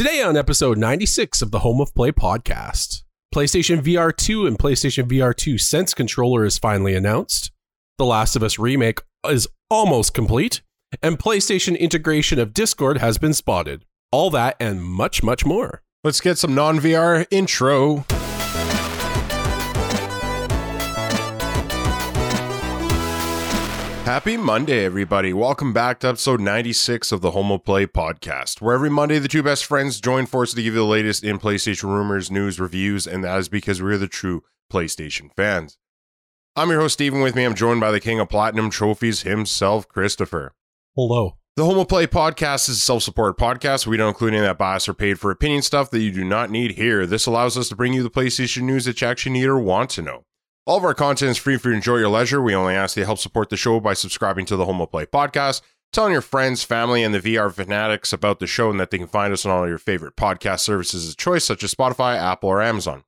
Today on episode 96 of the Home of Play podcast, PlayStation VR 2 and PlayStation VR 2 Sense controller is finally announced. The Last of Us remake is almost complete, and PlayStation integration of Discord has been spotted. All that and much, much more. Let's get some non VR intro. Happy Monday, everybody. Welcome back to episode 96 of the Home of Play podcast, where every Monday the two best friends join forces to give you the latest in PlayStation rumors, news, reviews, and that is because we're the true PlayStation fans. I'm your host, Steven. With me, I'm joined by the king of platinum trophies himself, Christopher. Hello. The Home of Play podcast is a self supported podcast. We don't include any of that bias or paid for opinion stuff that you do not need here. This allows us to bring you the PlayStation news that you actually need or want to know. All of our content is free for you to enjoy your leisure. We only ask that you help support the show by subscribing to the Home of Play podcast, telling your friends, family, and the VR fanatics about the show and that they can find us on all your favorite podcast services of choice, such as Spotify, Apple, or Amazon.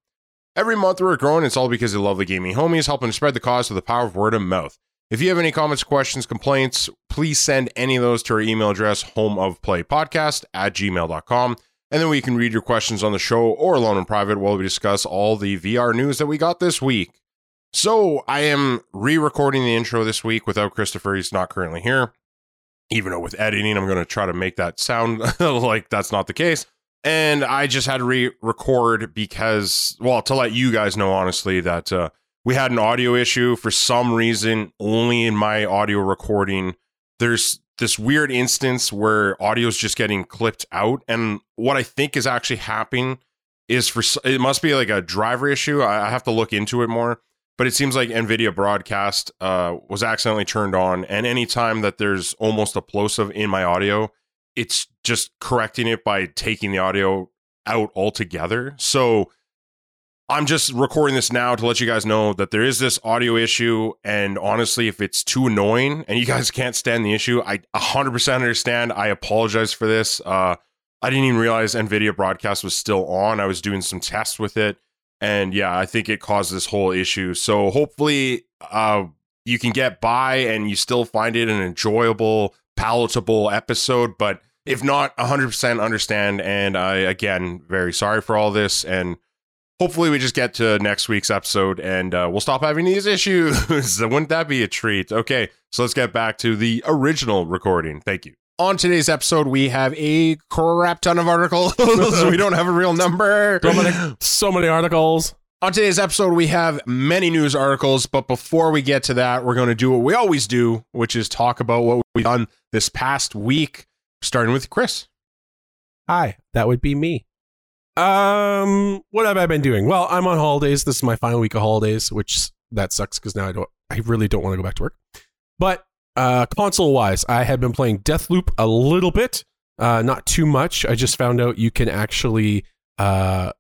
Every month we're growing. It's all because of the lovely gaming homies helping to spread the cause with the power of word of mouth. If you have any comments, questions, complaints, please send any of those to our email address, homeofplaypodcast at gmail.com. And then we can read your questions on the show or alone in private while we discuss all the VR news that we got this week. So I am re-recording the intro this week without Christopher. He's not currently here. Even though with editing, I'm going to try to make that sound like that's not the case. And I just had to re-record because, well, to let you guys know honestly that uh, we had an audio issue for some reason. Only in my audio recording, there's this weird instance where audio is just getting clipped out. And what I think is actually happening is for it must be like a driver issue. I have to look into it more but it seems like NVIDIA broadcast uh, was accidentally turned on. And anytime that there's almost a plosive in my audio, it's just correcting it by taking the audio out altogether. So I'm just recording this now to let you guys know that there is this audio issue. And honestly, if it's too annoying and you guys can't stand the issue, I 100% understand. I apologize for this. Uh, I didn't even realize NVIDIA broadcast was still on. I was doing some tests with it and yeah, I think it caused this whole issue. So hopefully, uh, you can get by and you still find it an enjoyable, palatable episode. But if not, 100% understand. And I, again, very sorry for all this. And hopefully, we just get to next week's episode and uh, we'll stop having these issues. Wouldn't that be a treat? Okay, so let's get back to the original recording. Thank you. On today's episode, we have a crap ton of articles. we don't have a real number. So many, so many articles. On today's episode, we have many news articles, but before we get to that, we're going to do what we always do, which is talk about what we've done this past week, starting with Chris. Hi, that would be me. Um, what have I been doing? Well, I'm on holidays. This is my final week of holidays, which that sucks because now I don't, I really don't want to go back to work. But uh, console wise, I have been playing Deathloop a little bit, uh, not too much. I just found out you can actually uh,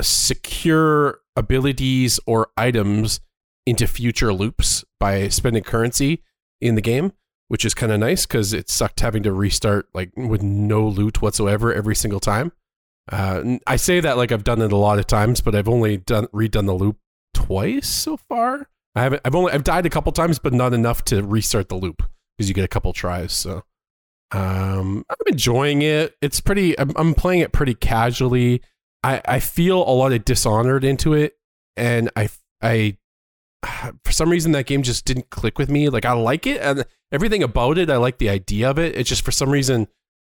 secure abilities or items into future loops by spending currency in the game, which is kind of nice because it sucked having to restart like with no loot whatsoever every single time. Uh, I say that like I've done it a lot of times, but I've only done redone the loop twice so far. I haven't. I've only. I've died a couple times, but not enough to restart the loop because you get a couple tries. So, um, I'm enjoying it. It's pretty. I'm, I'm playing it pretty casually. I I feel a lot of dishonored into it, and I I for some reason that game just didn't click with me. Like I like it and everything about it. I like the idea of it. It just for some reason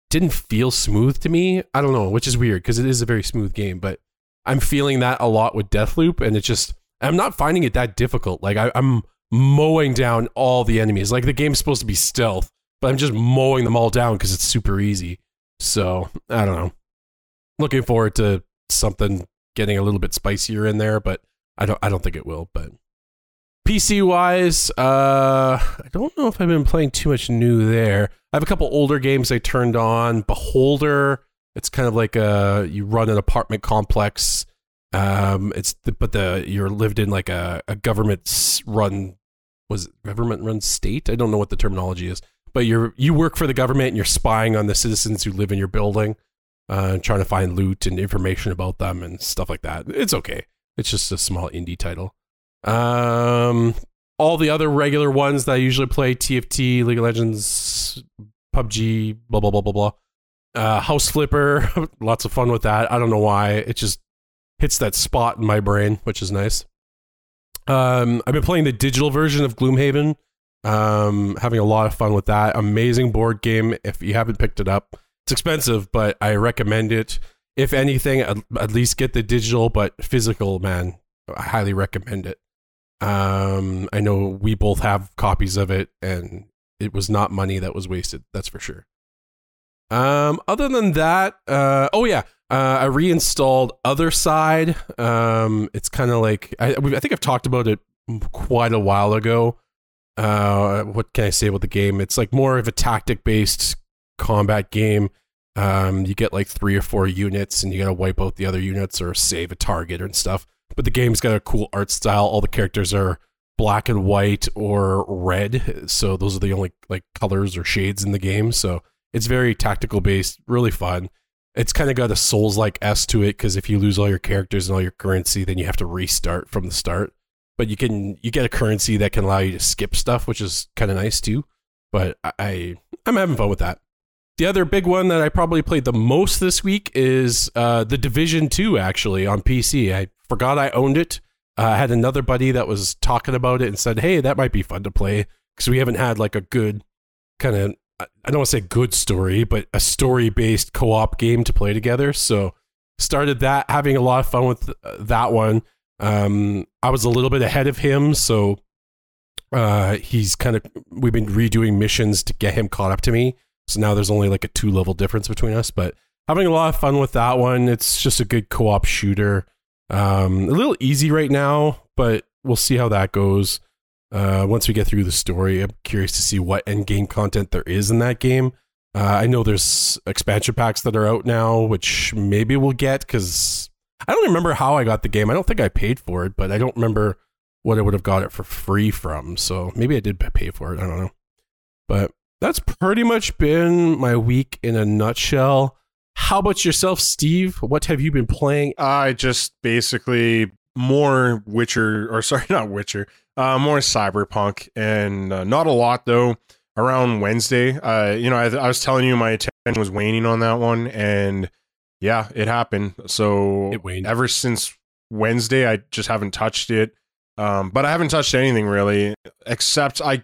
didn't feel smooth to me. I don't know, which is weird because it is a very smooth game, but I'm feeling that a lot with Deathloop, and it just I'm not finding it that difficult. Like I, I'm mowing down all the enemies. Like the game's supposed to be stealth, but I'm just mowing them all down because it's super easy. So I don't know. Looking forward to something getting a little bit spicier in there, but I don't. I don't think it will. But PC wise, uh, I don't know if I've been playing too much new there. I have a couple older games I turned on. Beholder. It's kind of like a you run an apartment complex um, it's the, but the you're lived in like a, a government run was government run state. I don't know what the terminology is, but you're you work for the government and you're spying on the citizens who live in your building, uh, trying to find loot and information about them and stuff like that. It's okay. It's just a small indie title. Um, all the other regular ones that I usually play: TFT, League of Legends, PUBG, blah blah blah blah blah. Uh, House Flipper, lots of fun with that. I don't know why. It just hits that spot in my brain, which is nice. Um, I've been playing the digital version of Gloomhaven. Um, having a lot of fun with that. Amazing board game. If you haven't picked it up, it's expensive, but I recommend it. If anything, at, at least get the digital, but physical, man, I highly recommend it. Um, I know we both have copies of it, and it was not money that was wasted. That's for sure. Um, other than that, uh, oh yeah, uh, I reinstalled Otherside. Um, it's kind of like I, I think I've talked about it quite a while ago. Uh, what can I say about the game? It's like more of a tactic based combat game. Um, you get like three or four units, and you gotta wipe out the other units or save a target and stuff. But the game's got a cool art style. All the characters are black and white or red, so those are the only like colors or shades in the game. So it's very tactical based, really fun it's kind of got a souls like s to it because if you lose all your characters and all your currency then you have to restart from the start. But you can you get a currency that can allow you to skip stuff which is kind of nice too. But i i'm having fun with that. The other big one that i probably played the most this week is uh, the division 2 actually on pc i forgot i owned it. Uh, i had another buddy that was talking about it and said hey that might be fun to play because we haven't had like a good kind of I don't want to say good story, but a story based co op game to play together. So started that, having a lot of fun with that one. Um, I was a little bit ahead of him, so uh, he's kind of we've been redoing missions to get him caught up to me. So now there's only like a two level difference between us, but having a lot of fun with that one. It's just a good co op shooter. Um, a little easy right now, but we'll see how that goes. Uh, once we get through the story, I'm curious to see what end game content there is in that game. Uh, I know there's expansion packs that are out now, which maybe we'll get because I don't remember how I got the game. I don't think I paid for it, but I don't remember what I would have got it for free from. So maybe I did pay for it. I don't know. But that's pretty much been my week in a nutshell. How about yourself, Steve? What have you been playing? I just basically more Witcher, or sorry, not Witcher, uh, more cyberpunk, and uh, not a lot though. Around Wednesday, uh, you know, I, I was telling you my attention was waning on that one, and yeah, it happened. So It waned. ever since Wednesday, I just haven't touched it. Um, but I haven't touched anything really, except I,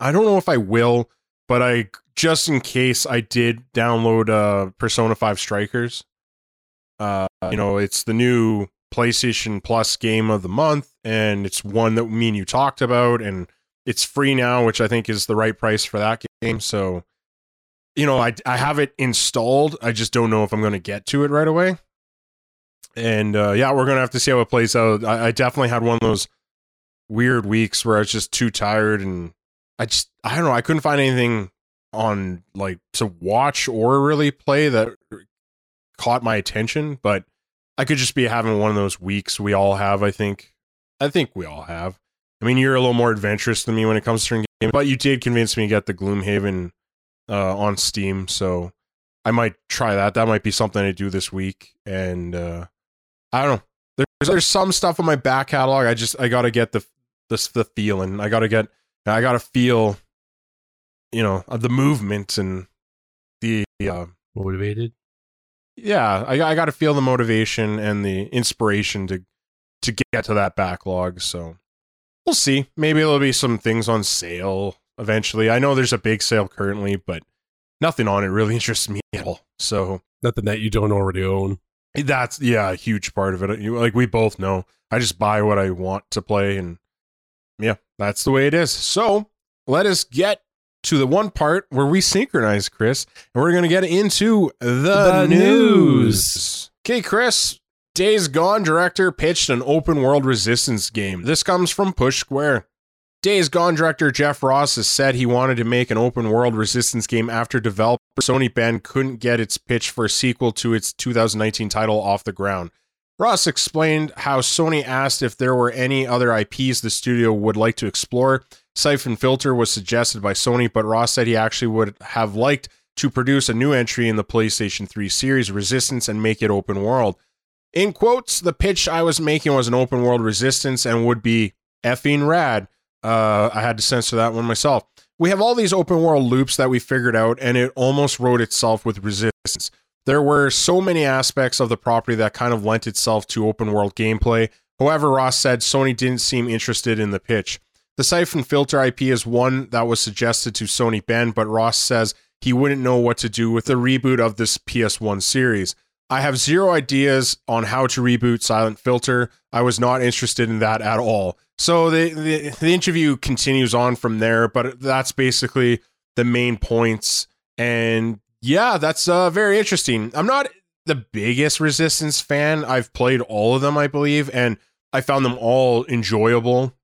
I don't know if I will, but I just in case I did download uh Persona Five Strikers. Uh, you know, it's the new PlayStation Plus game of the month, and it's one that me and you talked about, and it's free now, which I think is the right price for that game. So, you know, I I have it installed. I just don't know if I'm going to get to it right away. And uh, yeah, we're gonna have to see how it plays out. I, I definitely had one of those weird weeks where I was just too tired, and I just I don't know. I couldn't find anything on like to watch or really play that caught my attention, but I could just be having one of those weeks we all have. I think, I think we all have. I mean, you're a little more adventurous than me when it comes to games, but you did convince me to get the Gloomhaven uh, on Steam, so I might try that. That might be something I do this week. And uh, I don't know. There's there's some stuff on my back catalog. I just I gotta get the the the feeling. I gotta get. I gotta feel. You know the movement and the uh, Motivated? Yeah, I, I got to feel the motivation and the inspiration to to get to that backlog. So we'll see. Maybe there'll be some things on sale eventually. I know there's a big sale currently, but nothing on it really interests me at all. So Nothing that you don't already own. that's yeah, a huge part of it. Like we both know, I just buy what I want to play, and yeah, that's the way it is. So let us get to the one part where we synchronize, Chris, and we're gonna get into the, The news. Okay, Chris. Days Gone director pitched an open world resistance game. This comes from Push Square. Days Gone director Jeff Ross has said he wanted to make an open world resistance game after developer Sony Bend couldn't get its pitch for a sequel to its 2019 title off the ground. Ross explained how Sony asked if there were any other IPs the studio would like to explore. Siphon Filter was suggested by Sony, but Ross said he actually would have liked to produce a new entry in the PlayStation 3 series, Resistance, and make it open world. In quotes, the pitch I was making was an open world Resistance and would be effing rad. Uh, I had to censor that one myself. we have all these open world loops that we figured out, and it almost wrote itself with resistance. There were so many aspects of the property that kind of lent itself to open world gameplay. However, Ross said Sony didn't seem interested in the pitch. The Siphon Filter IP is one that was suggested to Sony Bend, but Ross says he wouldn't know what to do with the reboot of this PS1 series. I have zero ideas on how to reboot Siphon Filter. I was not interested in that at all. So the, the, the interview continues on from there, but that's basically the main points. And yeah, that's uh, very interesting. I'm not the biggest Resistance fan. I've played all of them, I believe, and I found them all enjoyable.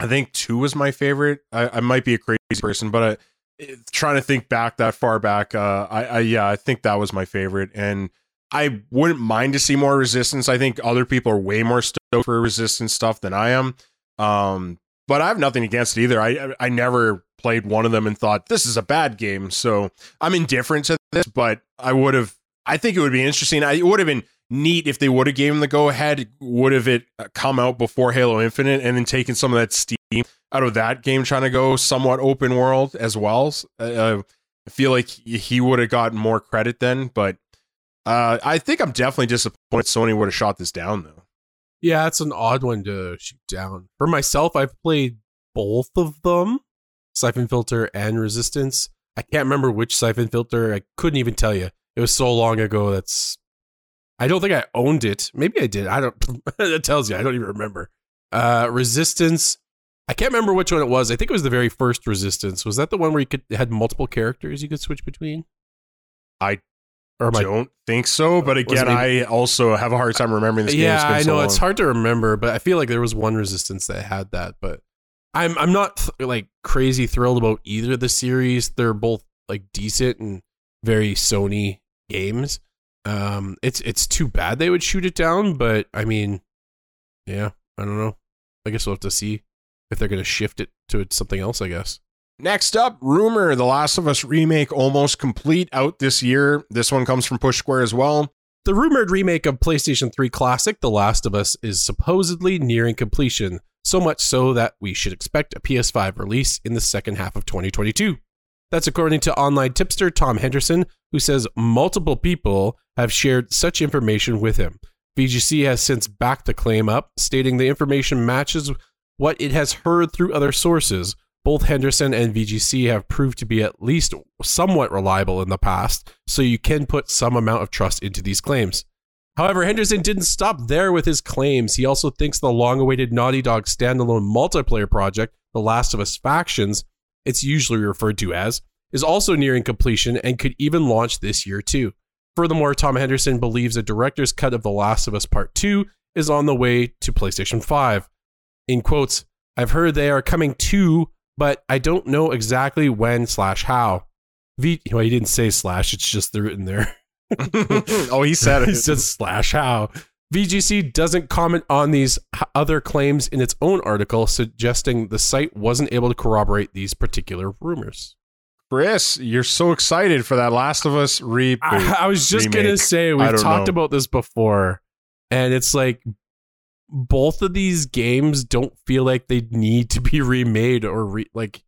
I think two was my favorite. I, I might be a crazy person, but I, trying to think back that far back, uh, I, I yeah, I think that was my favorite, and I wouldn't mind to see more resistance. I think other people are way more stoked for resistance stuff than I am. Um, but I have nothing against it either. I I never played one of them and thought this is a bad game, so I'm indifferent to this. But I would have. I think it would be interesting. I, would have been neat if they would have given the go ahead. Would have it come out before Halo Infinite and then taken some of that steam out of that game, trying to go somewhat open world as well. Uh, I feel like he would have gotten more credit then, but uh, I think I'm definitely disappointed Sony would have shot this down though. Yeah, it's an odd one to shoot down. For myself, I've played both of them, Siphon Filter and Resistance. I can't remember which Siphon Filter. I couldn't even tell you. It was so long ago. That's I don't think I owned it. Maybe I did. I don't. that tells you I don't even remember. Uh, Resistance. I can't remember which one it was. I think it was the very first Resistance. Was that the one where you could had multiple characters you could switch between? I or I don't think so, but again, I also have a hard time remembering this game. Yeah, I know so it's hard to remember, but I feel like there was one Resistance that had that. But I'm I'm not like crazy thrilled about either of the series. They're both like decent and very Sony games. Um, it's it's too bad they would shoot it down, but I mean, yeah, I don't know. I guess we'll have to see if they're going to shift it to something else. I guess. Next up, rumor The Last of Us remake almost complete out this year. This one comes from Push Square as well. The rumored remake of PlayStation 3 Classic The Last of Us is supposedly nearing completion, so much so that we should expect a PS5 release in the second half of 2022. That's according to online tipster Tom Henderson, who says multiple people have shared such information with him. VGC has since backed the claim up, stating the information matches what it has heard through other sources, both Henderson and VGC have proved to be at least somewhat reliable in the past, so you can put some amount of trust into these claims. However, Henderson didn't stop there with his claims. He also thinks the long awaited Naughty Dog standalone multiplayer project, The Last of Us Factions, it's usually referred to as, is also nearing completion and could even launch this year too. Furthermore, Tom Henderson believes a director's cut of The Last of Us Part 2 is on the way to PlayStation 5. In quotes, I've heard they are coming to but I don't know exactly when slash how. V, well, he didn't say slash; it's just the written there. oh, he said it. he said slash how. VGC doesn't comment on these other claims in its own article, suggesting the site wasn't able to corroborate these particular rumors. Chris, you're so excited for that Last of Us reboot. I, I was just remake. gonna say we've talked know. about this before, and it's like both of these games don't feel like they need to be remade or re- like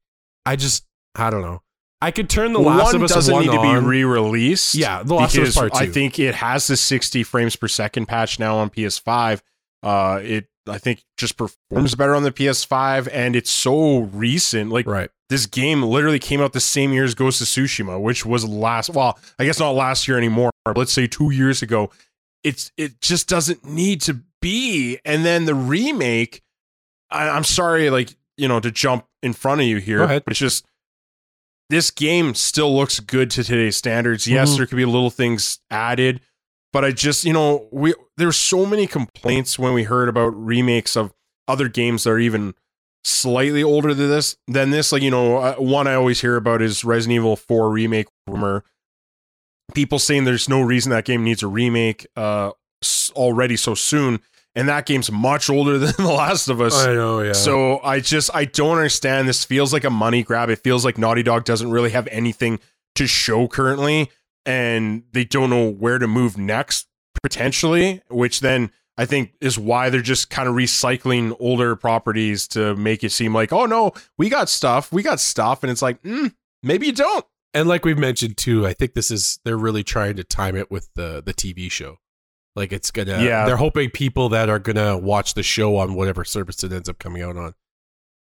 I just I don't know. I could turn the Last one of Us doesn't one need to be re-released. Yeah, the Last of Us Part Two. I think it has the 60 frames per second patch now on PS5. Uh, it I think just performs better on the PS5, and it's so recent. Like right. this game literally came out the same year as Ghost of Tsushima, which was last. Well, I guess not last year anymore. let's say two years ago. It's it just doesn't need to be. And then the remake, I, I'm sorry, like, you know, to jump in front of you here, but it's just this game still looks good to today's standards. Yes, mm-hmm. there could be little things added, but I just, you know, we there's so many complaints when we heard about remakes of other games that are even slightly older than this. Than this, like you know, uh, one I always hear about is Resident Evil 4 remake rumor. People saying there's no reason that game needs a remake. Uh, already so soon and that game's much older than The Last of Us. I know, yeah. So I just I don't understand. This feels like a money grab. It feels like Naughty Dog doesn't really have anything to show currently, and they don't know where to move next potentially. Which then I think is why they're just kind of recycling older properties to make it seem like, oh no, we got stuff, we got stuff, and it's like, mm, maybe you don't. And like we've mentioned too, I think this is they're really trying to time it with the the TV show. Like it's gonna, Yeah. They're hoping people that are gonna watch the show on whatever service it ends up coming out on,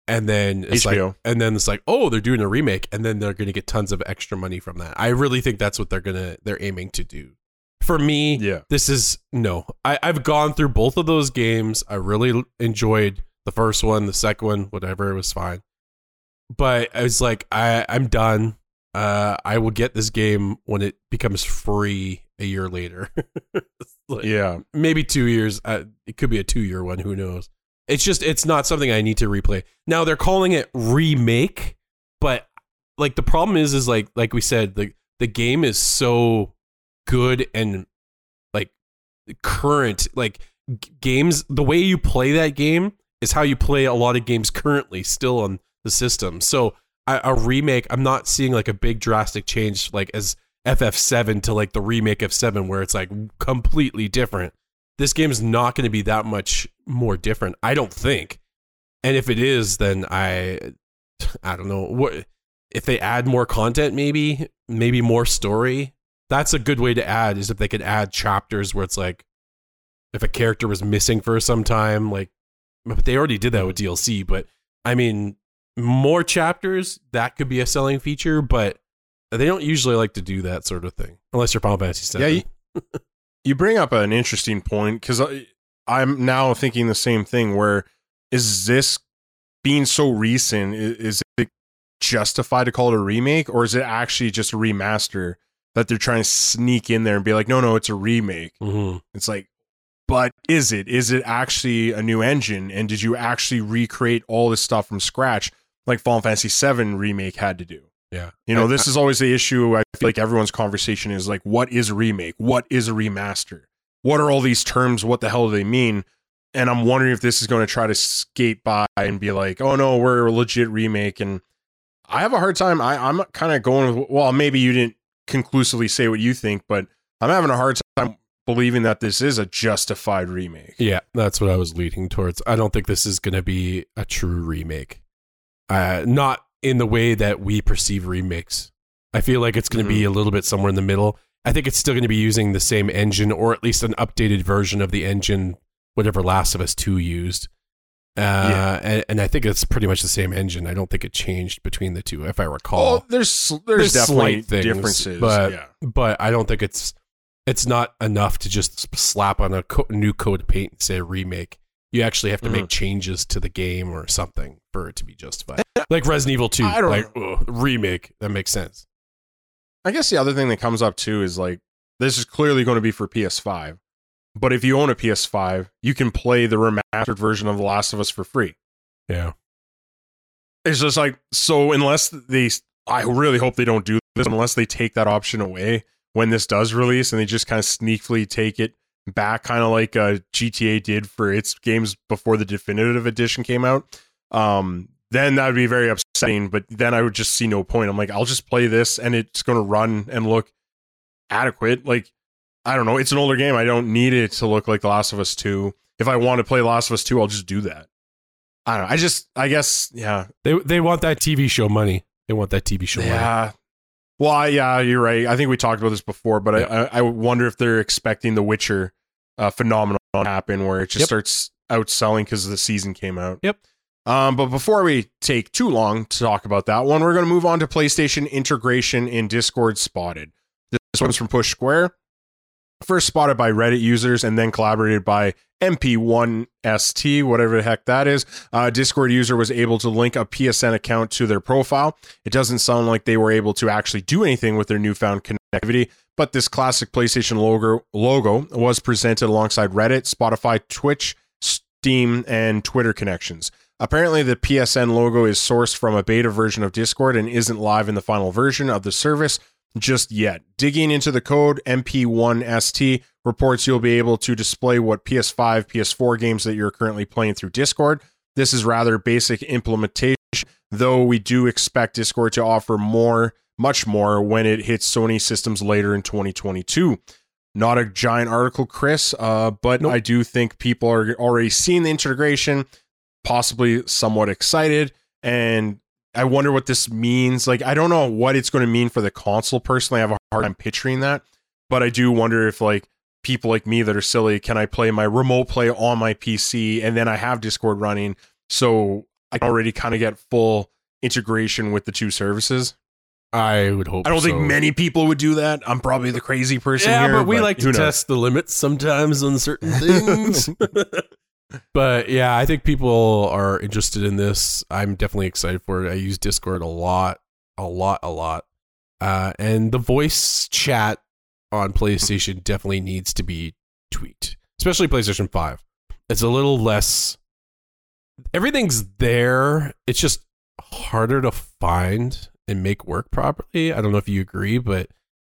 and then it's HBO. like, and then it's like, oh, they're doing a remake, and then they're gonna get tons of extra money from that. I really think that's what they're gonna they're aiming to do. For me, Yeah. this is no. I, I've gone through both of those games. I really enjoyed the first one, the second one, whatever. It was fine. But I was like, I, I'm done. Uh, I will get this game when it becomes free a year later. Like, Yeah. Maybe two years. Uh, it could be a two year one. Who knows? It's just, it's not something I need to replay. Now they're calling it remake, but like the problem is, is like, like we said, the, the game is so good and like current like g- games the way you play that game is how you play a lot of games currently still on the system so a, a remake i'm not seeing like a big drastic change like as ff7 to like the remake of 7 where it's like completely different. This game is not going to be that much more different i don't think. And if it is then i i don't know what if they add more content maybe maybe more story that's a good way to add is if they could add chapters where it's like if a character was missing for some time like but they already did that with DLC but I mean more chapters that could be a selling feature but they don't usually like to do that sort of thing unless you're Final Fantasy 7. Yeah, you- You bring up an interesting point because I'm now thinking the same thing. Where is this being so recent? Is it justified to call it a remake, or is it actually just a remaster that they're trying to sneak in there and be like, no, no, it's a remake? Mhm. It's like, but is it? Is it actually a new engine? And did you actually recreate all this stuff from scratch, like Final Fantasy VII remake had to do? Yeah. You know, this is always the issue. I feel like everyone's conversation is like, what is a remake? What is a remaster? What are all these terms? What the hell do they mean? And I'm wondering if this is going to try to skate by and be like, oh no, we're a legit remake. And I have a hard time. I, I'm kind of going with, well, maybe you didn't conclusively say what you think, but I'm having a hard time believing that this is a justified remake. Yeah, that's what I was leading towards. I don't think this is going to be a true remake. Uh, not in the way that we perceive remakes. I feel like it's going to be a little bit somewhere in the middle. I think it's still going to be using the same engine or at least an updated version of the engine, whatever Last of Us 2 used. Uh, Yeah. and, and I think it's pretty much the same engine. I don't think it changed between the two, if I recall. Oh, there's there's, There's definitely slight things, differences, but- yeah. but I don't think it's it's not enough to just slap on a co- new coat of paint and say remake. You actually have to Mm-hmm. make changes to the game or something for it to be justified. Like Resident Evil 2, I don't like ugh, remake, that makes sense. I guess the other thing that comes up too is like this is clearly going to be for PS5. But if you own a PS5, you can play the remastered version of The Last of Us for free. Yeah. It's just like so unless they I really hope they don't do this unless they take that option away when this does release and they just kind of sneakily take it back kind of like uh, GTA did for its games before the definitive edition came out. Um then that would be very upsetting, but then I would just see no point. I'm like, I'll just play this and it's going to run and look adequate. Like, I don't know. It's an older game. I don't need it to look like The Last of Us 2. If I want to play Last of Us 2, I'll just do that. I don't know. I just, I guess, yeah. They they want that TV show money. They want that TV show money. Well, I, yeah, you're right. I think we talked about this before, but Yeah. I, I, wonder if they're expecting the Witcher uh, phenomenon to happen where it just Yep. starts outselling because the season came out. Yep. Um, but before we take too long to talk about that one, we're going to move on to PlayStation integration in Discord spotted. This one's from Push Square. First spotted by Reddit users and then collaborated by MP1ST, whatever the heck that is. Uh, Discord user was able to link a PSN account to their profile. It doesn't sound like they were able to actually do anything with their newfound connectivity, but this classic PlayStation logo logo was presented alongside Reddit, Spotify, Twitch, Steam, and Twitter connections. Apparently, the PSN logo is sourced from a beta version of Discord and isn't live in the final version of the service just yet. Digging into the code MP1ST reports you'll be able to display what PS5, PS4 games that you're currently playing through Discord. This is rather basic implementation, though we do expect Discord to offer more, much more when it hits Sony systems later in 2022. not a giant article, Chris, uh, but Nope. I do think people are already seeing the integration, possibly somewhat excited. And I wonder what this means. Like, I don't know what it's going to mean for the console. Personally, I have a hard time picturing that. But I do wonder if, like, people like me that are silly, can I play my remote play on my PC and then I have Discord running? So I can already kind of get full integration with the two services. I would hope. I don't think many people would do that. I'm probably the crazy person Yeah, here. but we like to knows? test the limits sometimes on certain things. but yeah, I think people are interested in this. I'm definitely excited for it. I use Discord a lot, a lot, a lot. Uh, and the voice chat on PlayStation definitely needs to be tweaked, especially PlayStation 5. It's a little less. Everything's there. It's just harder to find and make work properly. I don't know if you agree, but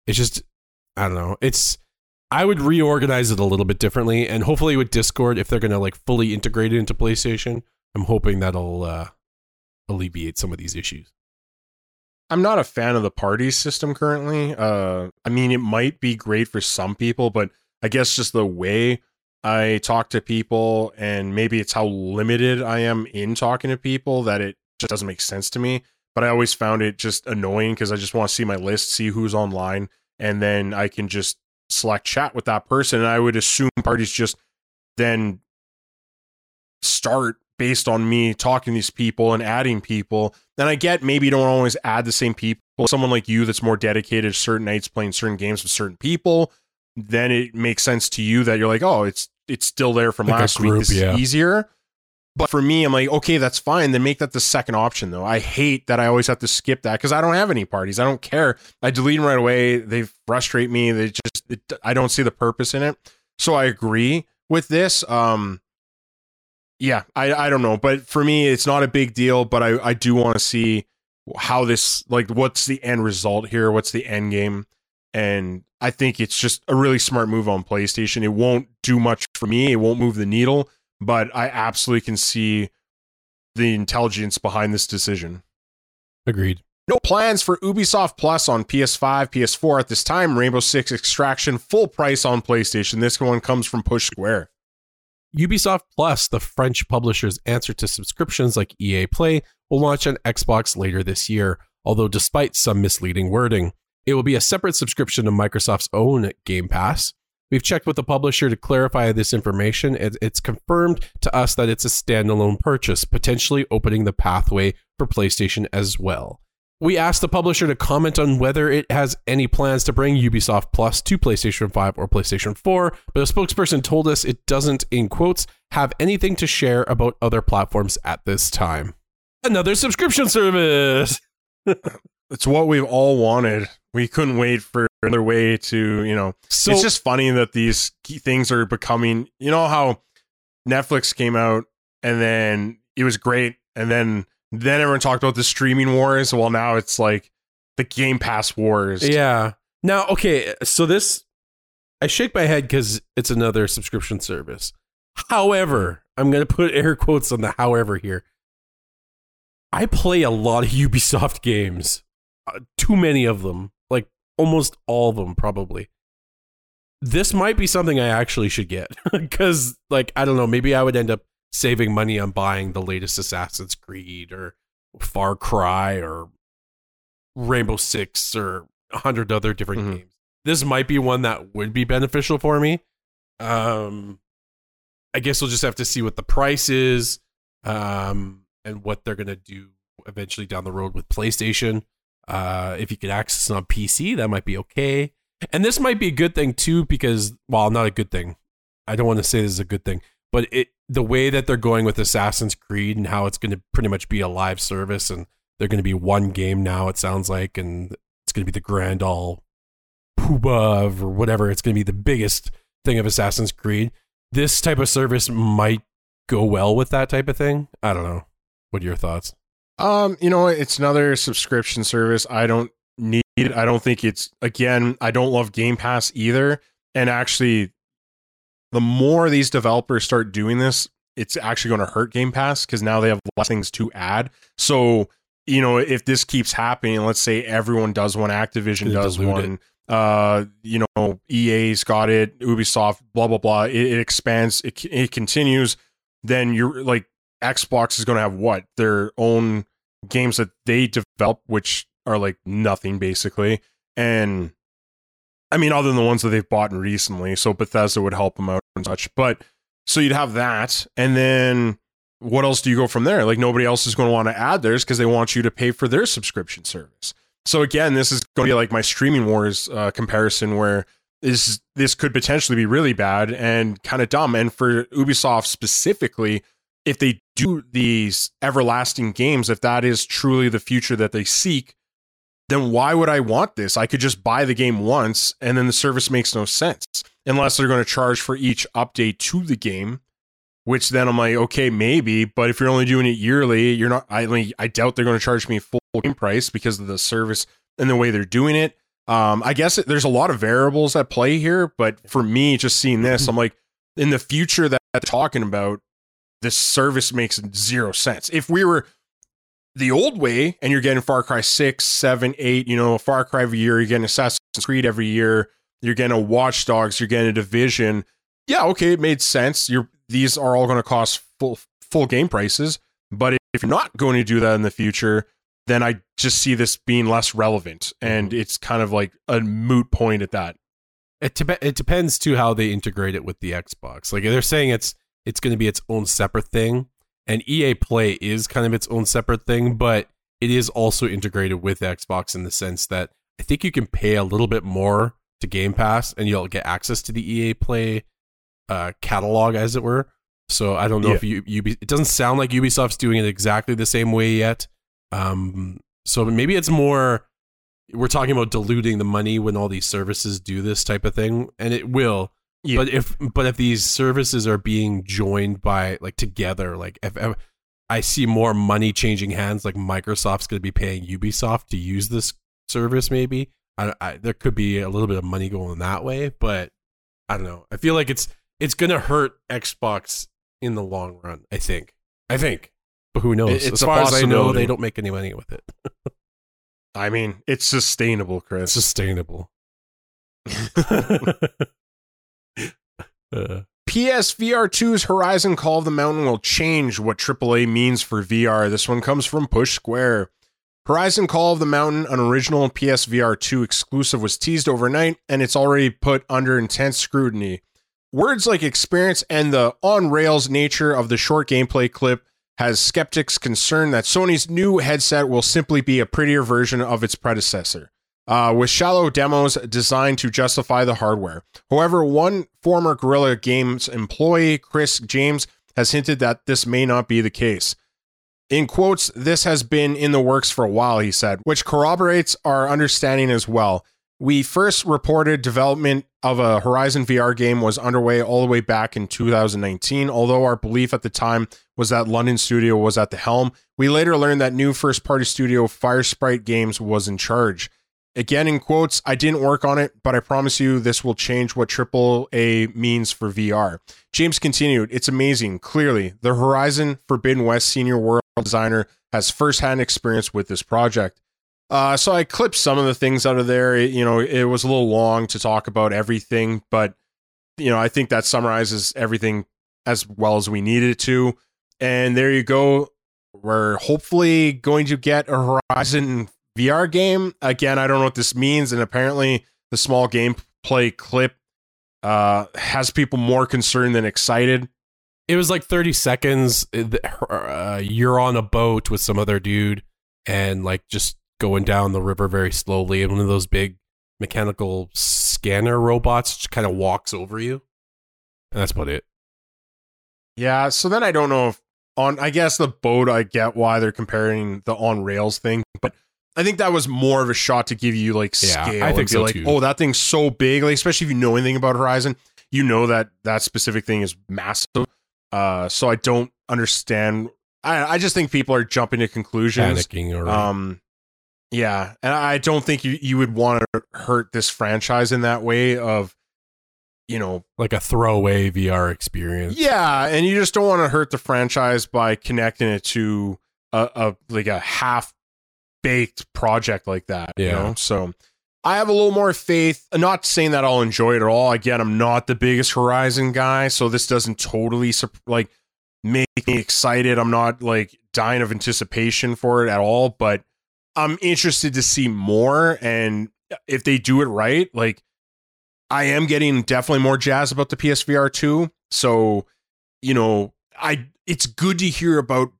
it's just I don't know. It's I would reorganize it a little bit differently, and hopefully with Discord, if they're gonna like fully integrate it into PlayStation, I'm hoping that'll uh, alleviate some of these issues. I'm not a fan of the party system currently. Uh, I mean, it might be great for some people, but I guess just the way I talk to people, and maybe it's how limited I am in talking to people that it just doesn't make sense to me. But I always found it just annoying because I just want to see my list, see who's online, and then I can just select chat with that person. And I would assume parties just then start based on me talking to these people and adding people. And I get maybe you don't always add the same people. Someone like you that's more dedicated to certain nights playing certain games with certain people, then it makes sense to you that you're like, oh, it's it's still there from Like last week. group, This yeah. is easier. But for me, I'm like, okay, that's fine. Then make that the second option, though. I hate that I always have to skip that because I don't have any parties. I don't care. I delete them right away. They frustrate me. They just, it, I don't see the purpose in it. So I agree with this. Um, yeah, I, I don't know, but for me, it's not a big deal. But I, I do want to see how this, like, what's the end result here? What's the end game? And I think it's just a really smart move on PlayStation. It won't do much for me. It won't move the needle, but I absolutely can see the intelligence behind this decision. Agreed. No plans for Ubisoft Plus on PS5, PS4 at this time. Rainbow Six Extraction full price on PlayStation. This one comes from Push Square. Ubisoft Plus, the French publisher's answer to subscriptions like EA Play, will launch on Xbox later this year, although despite some misleading wording. It will be a separate subscription to Microsoft's own Game Pass. We've checked with the publisher to clarify this information, it's confirmed to us that it's a standalone purchase, potentially opening the pathway for PlayStation as well. We asked the publisher to comment on whether it has any plans to bring Ubisoft Plus to PlayStation 5 or PlayStation 4, but a spokesperson told us it doesn't, in quotes, have anything to share about other platforms at this time. Another subscription service. It's what we've all wanted. We couldn't wait for another way to, you know, So it's just funny that these key things are becoming, you know, how Netflix came out and then it was great. And then, then everyone talked about the streaming wars. Well, now it's like the Game Pass wars. Yeah. Now, okay, so this I shake my head because it's another subscription service. However, I'm going to put air quotes on the however here. I play a lot of Ubisoft games, uh, too many of them, like almost all of them, probably. This might be something I actually should get because, like, I don't know, maybe I would end up saving money on buying the latest Assassin's Creed or Far Cry or Rainbow Six or a hundred other different Mhm. games. This might be one that would be beneficial for me. Um, I guess we'll just have to see what the price is, um, and what they're gonna do eventually down the road with PlayStation. Uh, if you could access it on PC, that might be okay. And this might be a good thing too, because well, not a good thing. I don't want to say this is a good thing, but it the way that they're going with Assassin's Creed and how it's going to pretty much be a live service, and they're going to be one game now. It sounds like, and it's going to be the grand all pooba or whatever. It's going to be the biggest thing of Assassin's Creed. This type of service might go well with that type of thing. I don't know. What are your thoughts? Um, you know, it's another subscription service. I don't need it. I don't think it's again, I don't love Game Pass either. And actually, the more these developers start doing this, it's actually going to hurt Game Pass because now they have less things to add. So, you know, if this keeps happening, let's say everyone does one, Activision Gonna does one, Uh, you know, EA's got it, Ubisoft, blah blah blah. It, it expands, it it continues. Then you're like Xbox is going to have what their own games that they develop, which are like nothing basically, and I mean, other than the ones that they've bought recently, so Bethesda would help them out and such. But so you'd have that, and then what else do you go from there? Like nobody else is going to want to add theirs because they want you to pay for their subscription service. So again, this is going to be like my streaming wars uh, comparison, where this this could potentially be really bad and kind of dumb. And for Ubisoft specifically, if they do these everlasting games, if that is truly the future that they seek, then why would I want this? I could just buy the game once and then the service makes no sense unless they're going to charge for each update to the game, which then I'm like, okay, maybe, but if you're only doing it yearly, you're not, I I doubt they're going to charge me full game price because of the service and the way they're doing it. Um, I guess it, there's a lot of variables at play here, but for me, just seeing this, I'm like, in the future that they're talking about, this service makes zero sense. If we were the old way and you're getting Far Cry 6, 7, 8, you know, Far Cry every year, you're getting Assassin's Creed every year, you're getting a Watch Dogs, you're getting a Division. Yeah, okay, it made sense. You're these are all going to cost full full game prices, but if you're not going to do that in the future, then I just see this being less relevant and Mm-hmm. it's kind of like a moot point at that. It dep- it depends too how they integrate it with the Xbox. Like they're saying it's it's going to be its own separate thing, and EA Play is kind of its own separate thing, but it is also integrated with Xbox in the sense that I think you can pay a little bit more to Game Pass, and you'll get access to the EA Play uh, catalog, as it were. So I don't know Yeah. if you, Ubi, it doesn't sound like Ubisoft's doing it exactly the same way yet. Um, so maybe it's more we're talking about diluting the money when all these services do this type of thing, and it will. Yeah. But if but if these services are being joined by like together, like if, if I see more money changing hands, like Microsoft's going to be paying Ubisoft to use this service, maybe I, I there could be a little bit of money going that way, but I don't know. I feel like it's it's going to hurt Xbox in the long run. I think. I think. But who knows? It's as far as I know, they don't make any money with it. I mean, it's sustainable, It's Chris. sustainable. Uh, PSVR 2's Horizon Call of the Mountain will change what AAA means for VR. This one comes from Push Square. Horizon Call of the Mountain, an original PSVR 2 exclusive, was teased overnight and it's already put under intense scrutiny. Words like experience and the on rails nature of the short gameplay clip has skeptics concerned that Sony's new headset will simply be a prettier version of its predecessor, uh, with shallow demos designed to justify the hardware. However, one former Guerrilla Games employee, Chris James, has hinted that this may not be the case. In quotes, this has been in the works for a while, he said, which corroborates our understanding as well. We first reported development of a Horizon VR game was underway all the way back in 2019, although our belief at the time was that London Studio was at the helm. We later learned that new first party studio Firesprite Games was in charge. Again, in quotes, I didn't work on it, but I promise you this will change what AAA means for VR. James continued, It's amazing. Clearly, the Horizon Forbidden West senior world designer has firsthand experience with this project. Uh, so I clipped some of the things out of there. It- you know, it was a little long to talk about everything, but you know, I think that summarizes everything as well as we needed it to. And there you go. We're hopefully going to get a Horizon VR game. Again, I don't know what this means, and apparently the small gameplay clip uh, has people more concerned than excited. it was like 30 seconds. Uh, you're on a boat with some other dude and like just going down the river very slowly. And one of those big mechanical scanner robots just kind of walks over you. And that's about it. Yeah, so then I don't know if on I guess the boat I get why they're comparing the on rails thing, but I think that was more of a shot to give you like Yeah, scale. I and think be so like, too. oh, that thing's so big, like especially if you know anything about Horizon, you know that that specific thing is massive. Uh, so I don't understand. I I just think people are jumping to conclusions. Panicking or Um, yeah, and I don't think you you would want to hurt this franchise in that way of, you know, like a throwaway VR experience. yeah, and you just don't want to hurt the franchise by connecting it to a, a like a half baked project like that. You Yeah. know, so I have a little more faith. Not saying that I'll enjoy it at all. Again, I'm not the biggest Horizon guy, so this doesn't totally like make me excited. I'm not like dying of anticipation for it at all, but I'm interested to see more. And if they do it right, like I am getting definitely more jazz about the PSVR 2. So, you know, I it's good to hear about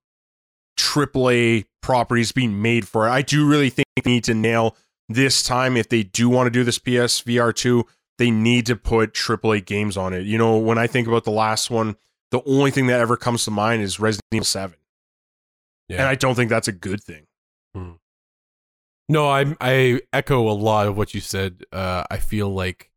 AAA properties being made for it. I do really think they need to nail this time if they do want to do this PSVR 2, they need to put AAA games on it. You know, when I think about the last one, the only thing that ever comes to mind is Resident Evil 7. Yeah. And I don't think that's a good thing. Hmm. No, I I echo a lot of what you said. Uh, I feel like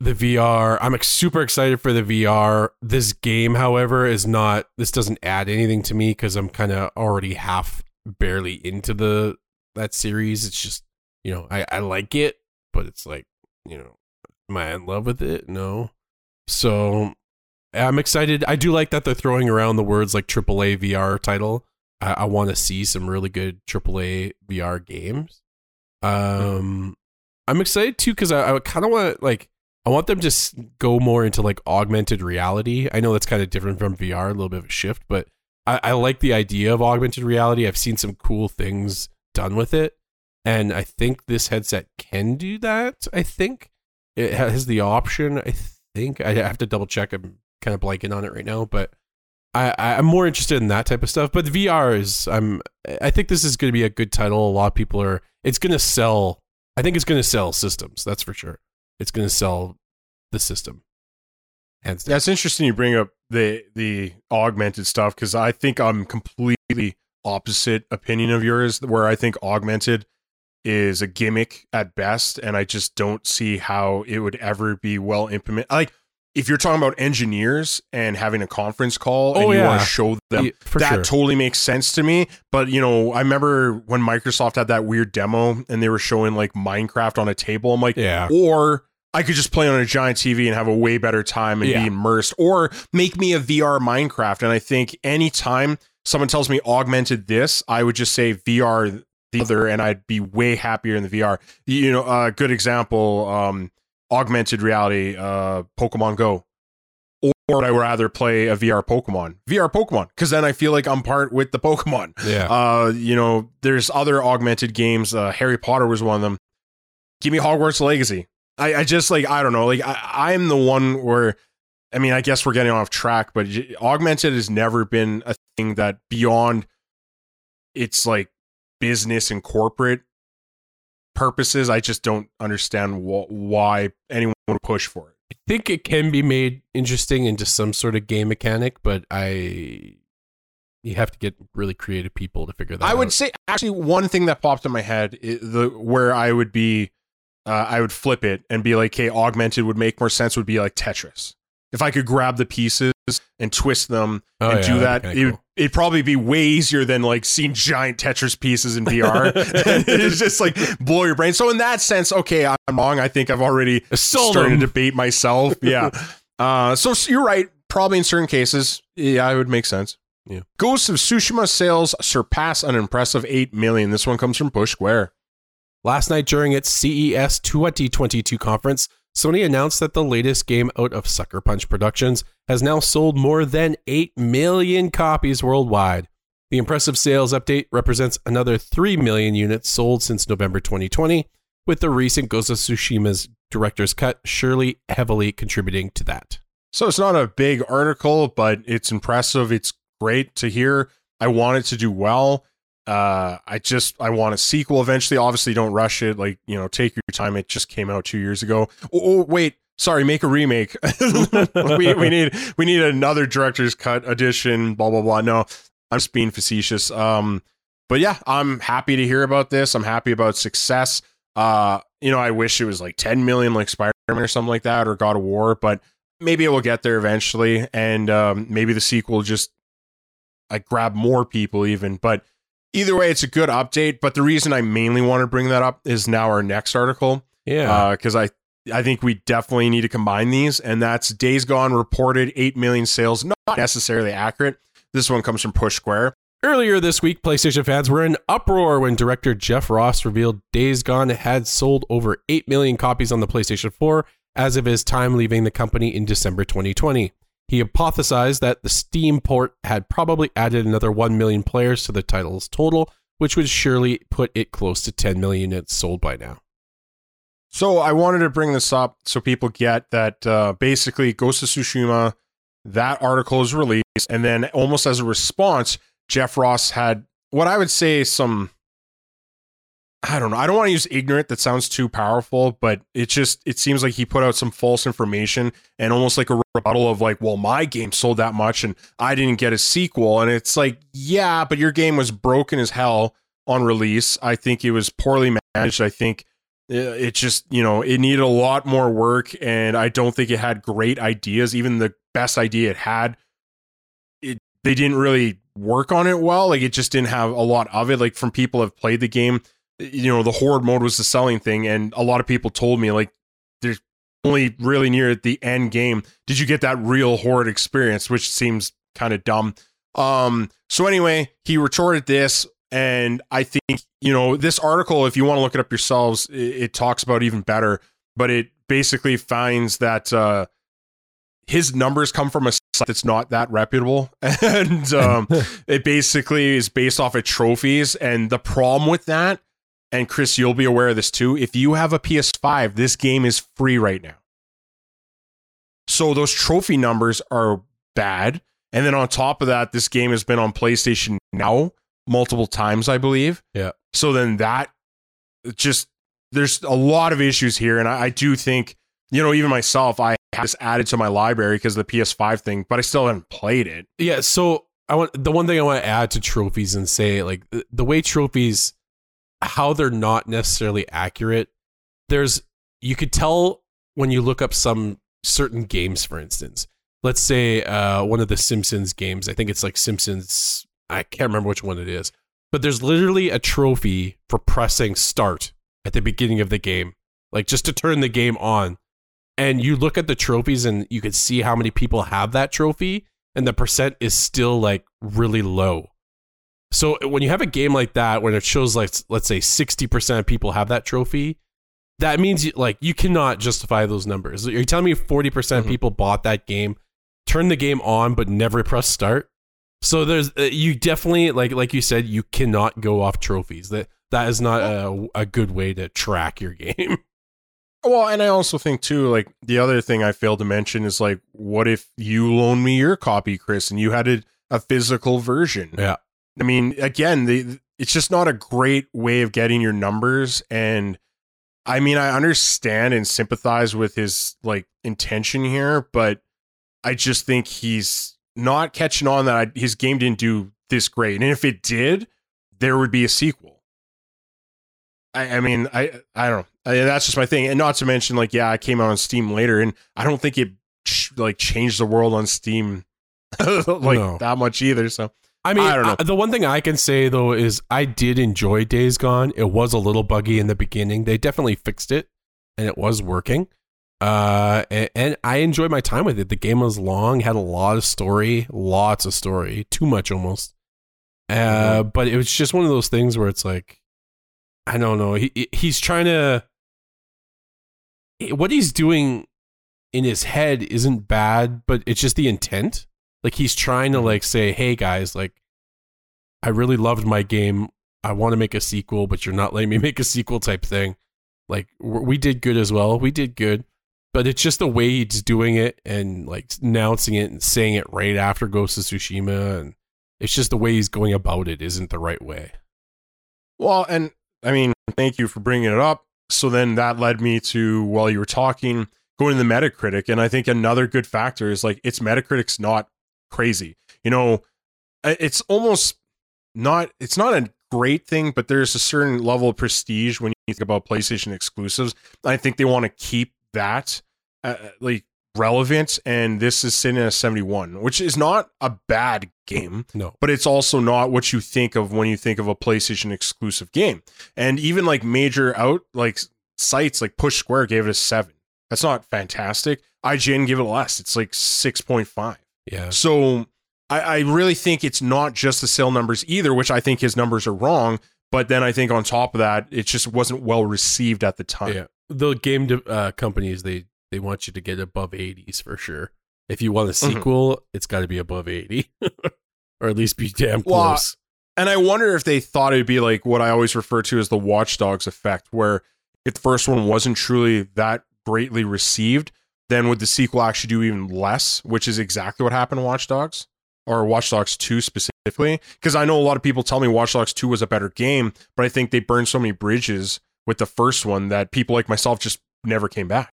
the VR. I'm super excited for the VR. This game, however, is not. This doesn't add anything to me because I'm kind of already half, barely into the that series. It's just you know I I like it, but it's like you know, am I in love with it? No. So I'm excited. I do like that they're throwing around the words like AAA VR title. I, I want to see some really good AAA VR games. Um, I'm excited too because I, I kind of want like I want them to go more into like augmented reality. I know that's kind of different from VR, a little bit of a shift, but I, I like the idea of augmented reality. I've seen some cool things done with it, and I think this headset can do that. I think it has the option. I think I have to double check. I'm kind of blanking on it right now, but I, I'm more interested in that type of stuff. But VR is, I'm, I think this is going to be a good title. A lot of people are, it's going to sell. I think it's going to sell systems. That's for sure. It's going to sell the system. Hands down. That's interesting. You bring up the the augmented stuff because I think I'm completely opposite opinion of yours. Where I think augmented is a gimmick at best, and I just don't see how it would ever be well implemented. Like if you're talking about engineers and having a conference call oh, and you yeah. want to show them yeah, that sure. totally makes sense to me but you know i remember when microsoft had that weird demo and they were showing like minecraft on a table i'm like yeah or i could just play on a giant tv and have a way better time and yeah. be immersed or make me a vr minecraft and i think anytime someone tells me augmented this i would just say vr the other and i'd be way happier in the vr you know a uh, good example um augmented reality, uh, Pokemon Go, or I would rather play a VR Pokemon, VR Pokemon, because then I feel like I'm part with the Pokemon. Yeah. Uh, you know, there's other augmented games. Uh, Harry Potter was one of them. Give me Hogwarts Legacy. I, I just like I don't know. Like I, I'm the one where, I mean, I guess we're getting off track, but augmented has never been a thing that beyond it's like business and corporate purposes, I just don't understand wh- why anyone would push for it. I think it can be made interesting into some sort of game mechanic, but I you have to get really creative people to figure that I out. I would say actually one thing that popped in my head the where I would be uh, I would flip it and be like, "Hey, augmented would make more sense." Would be like Tetris. If I could grab the pieces and twist them oh, and yeah, do that, it, cool. it'd probably be way easier than like seeing giant Tetris pieces in VR. it's just like blow your brain. So in that sense, okay, I'm wrong. I think I've already Sold started to debate myself. Yeah. uh, so you're right. Probably in certain cases, yeah, it would make sense. Yeah. Ghosts of Tsushima sales surpass an impressive 8 million. This one comes from Push Square. Last night during its CES 2022 conference, Sony announced that the latest game out of Sucker Punch Productions has now sold more than 8 million copies worldwide. The impressive sales update represents another 3 million units sold since November 2020, with the recent Ghost of Tsushima's director's cut surely heavily contributing to that. So it's not a big article, but it's impressive. It's great to hear. I want it to do well. Uh, I just I want a sequel eventually. Obviously, don't rush it. Like you know, take your time. It just came out two years ago. Oh, oh wait, sorry, make a remake. we, we need we need another director's cut edition. Blah blah blah. No, I'm just being facetious. Um, but yeah, I'm happy to hear about this. I'm happy about success. Uh, you know, I wish it was like 10 million, like Spider Man or something like that, or God of War. But maybe it will get there eventually, and um, maybe the sequel just like grab more people even. But either way, it's a good update. But the reason I mainly want to bring that up is now our next article. Yeah, because uh, I I think we definitely need to combine these, and that's Days Gone reported eight million sales. Not necessarily accurate. This one comes from Push Square. Earlier this week, PlayStation fans were in uproar when director Jeff Ross revealed Days Gone had sold over 8 million copies on the PlayStation 4 as of his time leaving the company in December 2020. He hypothesized that the Steam port had probably added another 1 million players to the title's total, which would surely put it close to 10 million units sold by now. So I wanted to bring this up so people get that uh, basically Ghost of Tsushima, that article is released, and then almost as a response, Jeff Ross had what I would say some I don't know. I don't want to use ignorant. That sounds too powerful, but it just it seems like he put out some false information and almost like a rebuttal of like, well, my game sold that much and I didn't get a sequel. And it's like, yeah, but your game was broken as hell on release. I think it was poorly managed. I think uh, it just you know it needed a lot more work, and I don't think it had great ideas. Even the best idea it had, it they didn't really work on it well. Like it just didn't have a lot of it. Like from people have played the game, you know, the horde mode was the selling thing, and a lot of people told me like there's only really near the end game did you get that real horde experience, which seems kind of dumb. Um, so anyway, he retorted this, and I think you know this article. If you want to look it up yourselves, it, it talks about even better. But it basically finds that uh, his numbers come from a site that's not that reputable, and um, it basically is based off of trophies. And the problem with that, and Chris, you'll be aware of this too. If you have a PS5, this game is free right now. So those trophy numbers are bad. And then on top of that, this game has been on PlayStation Now multiple times, I believe. Yeah. So then that just there's a lot of issues here, and I, I do think you know even myself, I have this added to my library because of the PS5 thing, but I still haven't played it. Yeah. So I want the one thing I want to add to trophies and say like the way trophies, how they're not necessarily accurate. There's you could tell when you look up some certain games, for instance. Let's say uh, one of the Simpsons games. I think it's like Simpsons I can't remember which one it is, but there's literally a trophy for pressing start at the beginning of the game, like just to turn the game on. And you look at the trophies and you can see how many people have that trophy, and the percent is still like really low. So when you have a game like that, when it shows like let's say sixty percent of people have that trophy, that means you, like you cannot justify those numbers. You're telling me forty percent mm-hmm. people bought that game, turned the game on, but never pressed start. So there's uh, you definitely like like you said you cannot go off trophies. That that is not a a good way to track your game. Well, and I also think too, like the other thing I failed to mention is like, what if you loan me your copy, Chris, and you had a, a physical version? Yeah. I mean, again, the, it's just not a great way of getting your numbers. And I mean, I understand and sympathize with his like intention here, but I just think he's not catching on that I, his game didn't do this great. And if it did, there would be a sequel. I, I mean, I I don't know. I, that's just my thing. And not to mention, like, yeah, I came out on Steam later, and I don't think it like changed the world on Steam like no. that much either. So I mean, I don't know. the one thing I can say though is I did enjoy Days Gone. It was a little buggy in the beginning. They definitely fixed it, and it was working. Uh, and, and, I enjoyed my time with it. The game was long, had a lot of story, lots of story, too much almost. Uh, mm-hmm. but it was just one of those things where it's like, I don't know. He he's trying to. What he's doing in his head isn't bad, but it's just the intent. Like he's trying to mm-hmm. like say, "Hey guys, like, I really loved my game. I want to make a sequel, but you're not letting me make a sequel." Type thing. Like we did good as well. We did good but it's just the way he's doing it and like announcing it and saying it right after Ghost of Tsushima, and it's just the way he's going about it isn't the right way. Well, and I mean, thank you for bringing it up. So then that led me to while you were talking, going to the Metacritic, and I think another good factor is like its Metacritic's not crazy. You know, it's almost not. It's not a great thing, but there's a certain level of prestige when you think about PlayStation exclusives. I think they want to keep that uh, like relevant and this is sitting at 71 which is not a bad game no but it's also not what you think of when you think of a playstation exclusive game and even like major out like sites like push square gave it a 7 that's not fantastic ign give it less it's like 6.5 yeah so I, I really think it's not just the sale numbers either, which I think his numbers are wrong. But then I think on top of that, it just wasn't well received at the time. Yeah, the game de- uh, companies they they want you to get above 80s for sure. If you want a Mhm. sequel, it's got to be above 80, or at least be damn Well, close. And I wonder if they thought it'd be like what I always refer to as the Watch Dogs effect, where if the first one wasn't truly that greatly received, then would the sequel actually do even less, which is exactly what happened to Watch Dogs or Watch Dogs 2 specifically. Because I know a lot of people tell me Watch Dogs 2 was a better game, but I think they burned so many bridges with the first one that people like myself just never came back.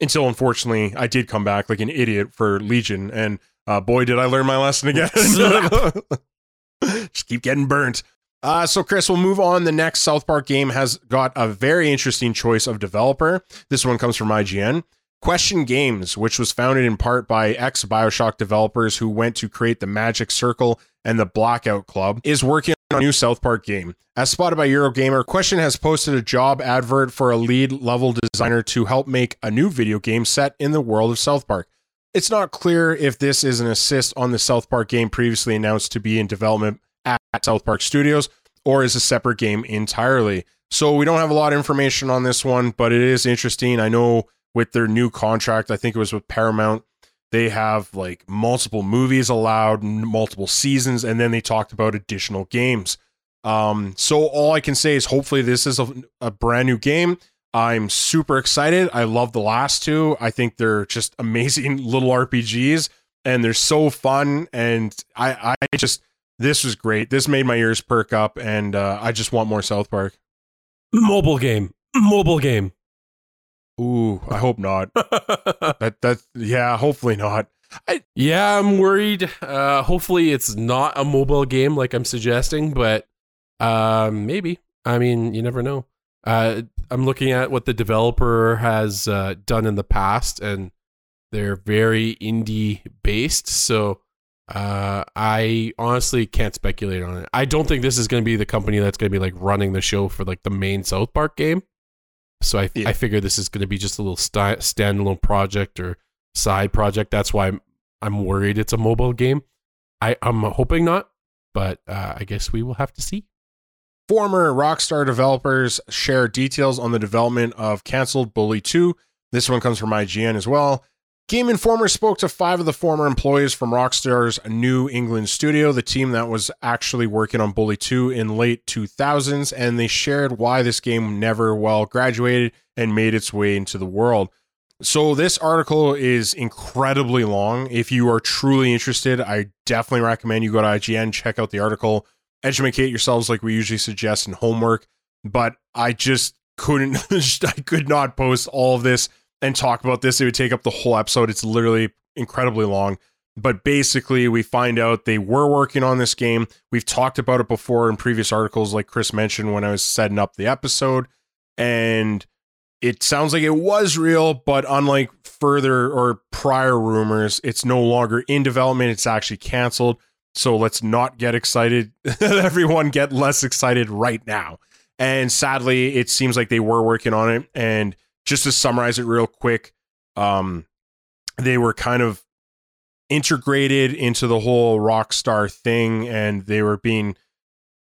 Until unfortunately, I did come back like an idiot for Legion, and uh, boy, did I learn my lesson again. Just keep getting burnt. Uh, so, Chris, we'll move on. The next South Park game has got a very interesting choice of developer. This one comes from IGN. Question Games, which was founded in part by ex Bioshock developers who went to create the Magic Circle and the Blackout Club, is working on a new South Park game. As spotted by Eurogamer, Question has posted a job advert for a lead level designer to help make a new video game set in the world of South Park. It's not clear if this is an assist on the South Park game previously announced to be in development at South Park Studios or is a separate game entirely. So we don't have a lot of information on this one, but it is interesting. I know with their new contract, I think it was with Paramount, they have like multiple movies allowed, multiple seasons, and then they talked about additional games. Um, so all I can say is hopefully this is a, a brand new game. I'm super excited. I love the last two. I think they're just amazing little RPGs and they're so fun. And I, I just, this was great. This made my ears perk up and uh, I just want more South Park. Mobile game, mobile game. Ooh, I hope not. that, that, yeah, hopefully not. I, yeah, I'm worried. Uh, hopefully, it's not a mobile game like I'm suggesting, but uh, maybe. I mean, you never know. Uh, I'm looking at what the developer has uh, done in the past, and they're very indie based. So uh, I honestly can't speculate on it. I don't think this is going to be the company that's going to be like running the show for like the main South Park game. So I, Yeah. I figure this is going to be just a little sti- standalone project or side project. That's why I'm, I'm worried it's a mobile game. I, I'm hoping not, but uh, I guess we will have to see. Former Rockstar developers share details on the development of canceled Bully 2. This one comes from IGN as well. Game Informer spoke to five of the former employees from Rockstar's New England studio, the team that was actually working on Bully 2 in late 2000s, and they shared why this game never well graduated and made its way into the world. So this article is incredibly long. If you are truly interested, I definitely recommend you go to IGN, check out the article, educate yourselves like we usually suggest in homework. But I just couldn't, I could not post all of this and talk about this. It would take up the whole episode. It's literally incredibly long. But basically, we find out they were working on this game. We've talked about it before in previous articles, like Chris mentioned when I was setting up the episode. And it sounds like it was real, but unlike further or prior rumors, it's no longer in development. It's actually canceled. So let's not get excited. Everyone get less excited right now. And sadly, it seems like they were working on it. And just to summarize it real quick, um, they were kind of integrated into the whole Rockstar thing, and they were being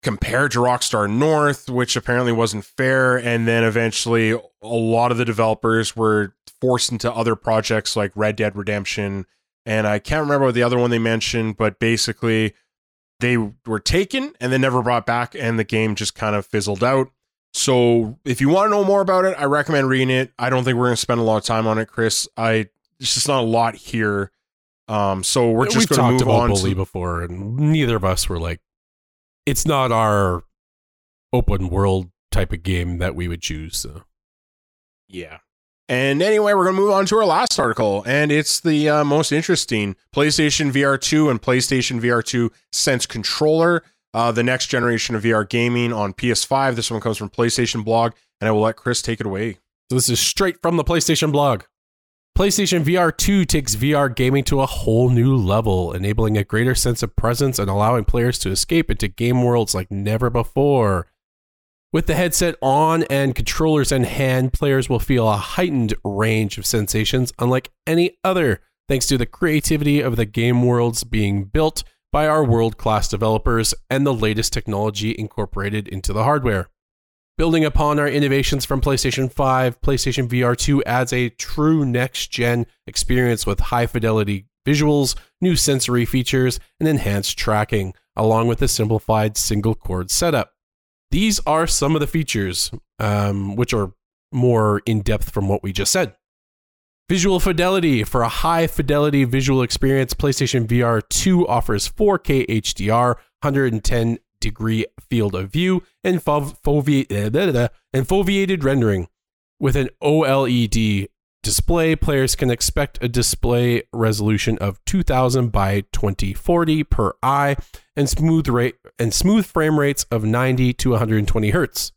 compared to Rockstar North, which apparently wasn't fair. And then eventually, a lot of the developers were forced into other projects like Red Dead Redemption. And I can't remember what the other one they mentioned, but basically, they were taken and then never brought back, and the game just kind of fizzled out. So, if you want to know more about it, I recommend reading it. I don't think we're going to spend a lot of time on it, Chris. I it's just not a lot here. Um, so we're just going to move about on. Bully 2, before, and neither of us were like, it's not our open world type of game that we would choose. So. Yeah. And anyway, we're going to move on to our last article, and it's the uh, most interesting PlayStation VR 2 and PlayStation VR 2 Sense Controller, uh, the next generation of VR gaming on PS5. This one comes from PlayStation Blog, and I will let Chris take it away. So this is straight from the PlayStation blog. PlayStation VR 2 takes VR gaming to a whole new level, enabling a greater sense of presence and allowing players to escape into game worlds like never before. With the headset on and controllers in hand, players will feel a heightened range of sensations unlike any other thanks to the creativity of the game worlds being built by our world class developers and the latest technology incorporated into the hardware. Building upon our innovations from PlayStation 5, PlayStation VR 2 adds a true next gen experience with high fidelity visuals, new sensory features, and enhanced tracking, along with a simplified single cord setup. These are some of the features, um, which are more in depth from what we just said. Visual fidelity. For a high fidelity visual experience, PlayStation VR 2 offers 4K HDR, 110 degree field of view, and, foveated, eh, and foveated rendering. With an OLED display, players can expect a display resolution of 2000 by 2040 per eye and smooth rate and smooth frame rates of 90 to 120 hertz.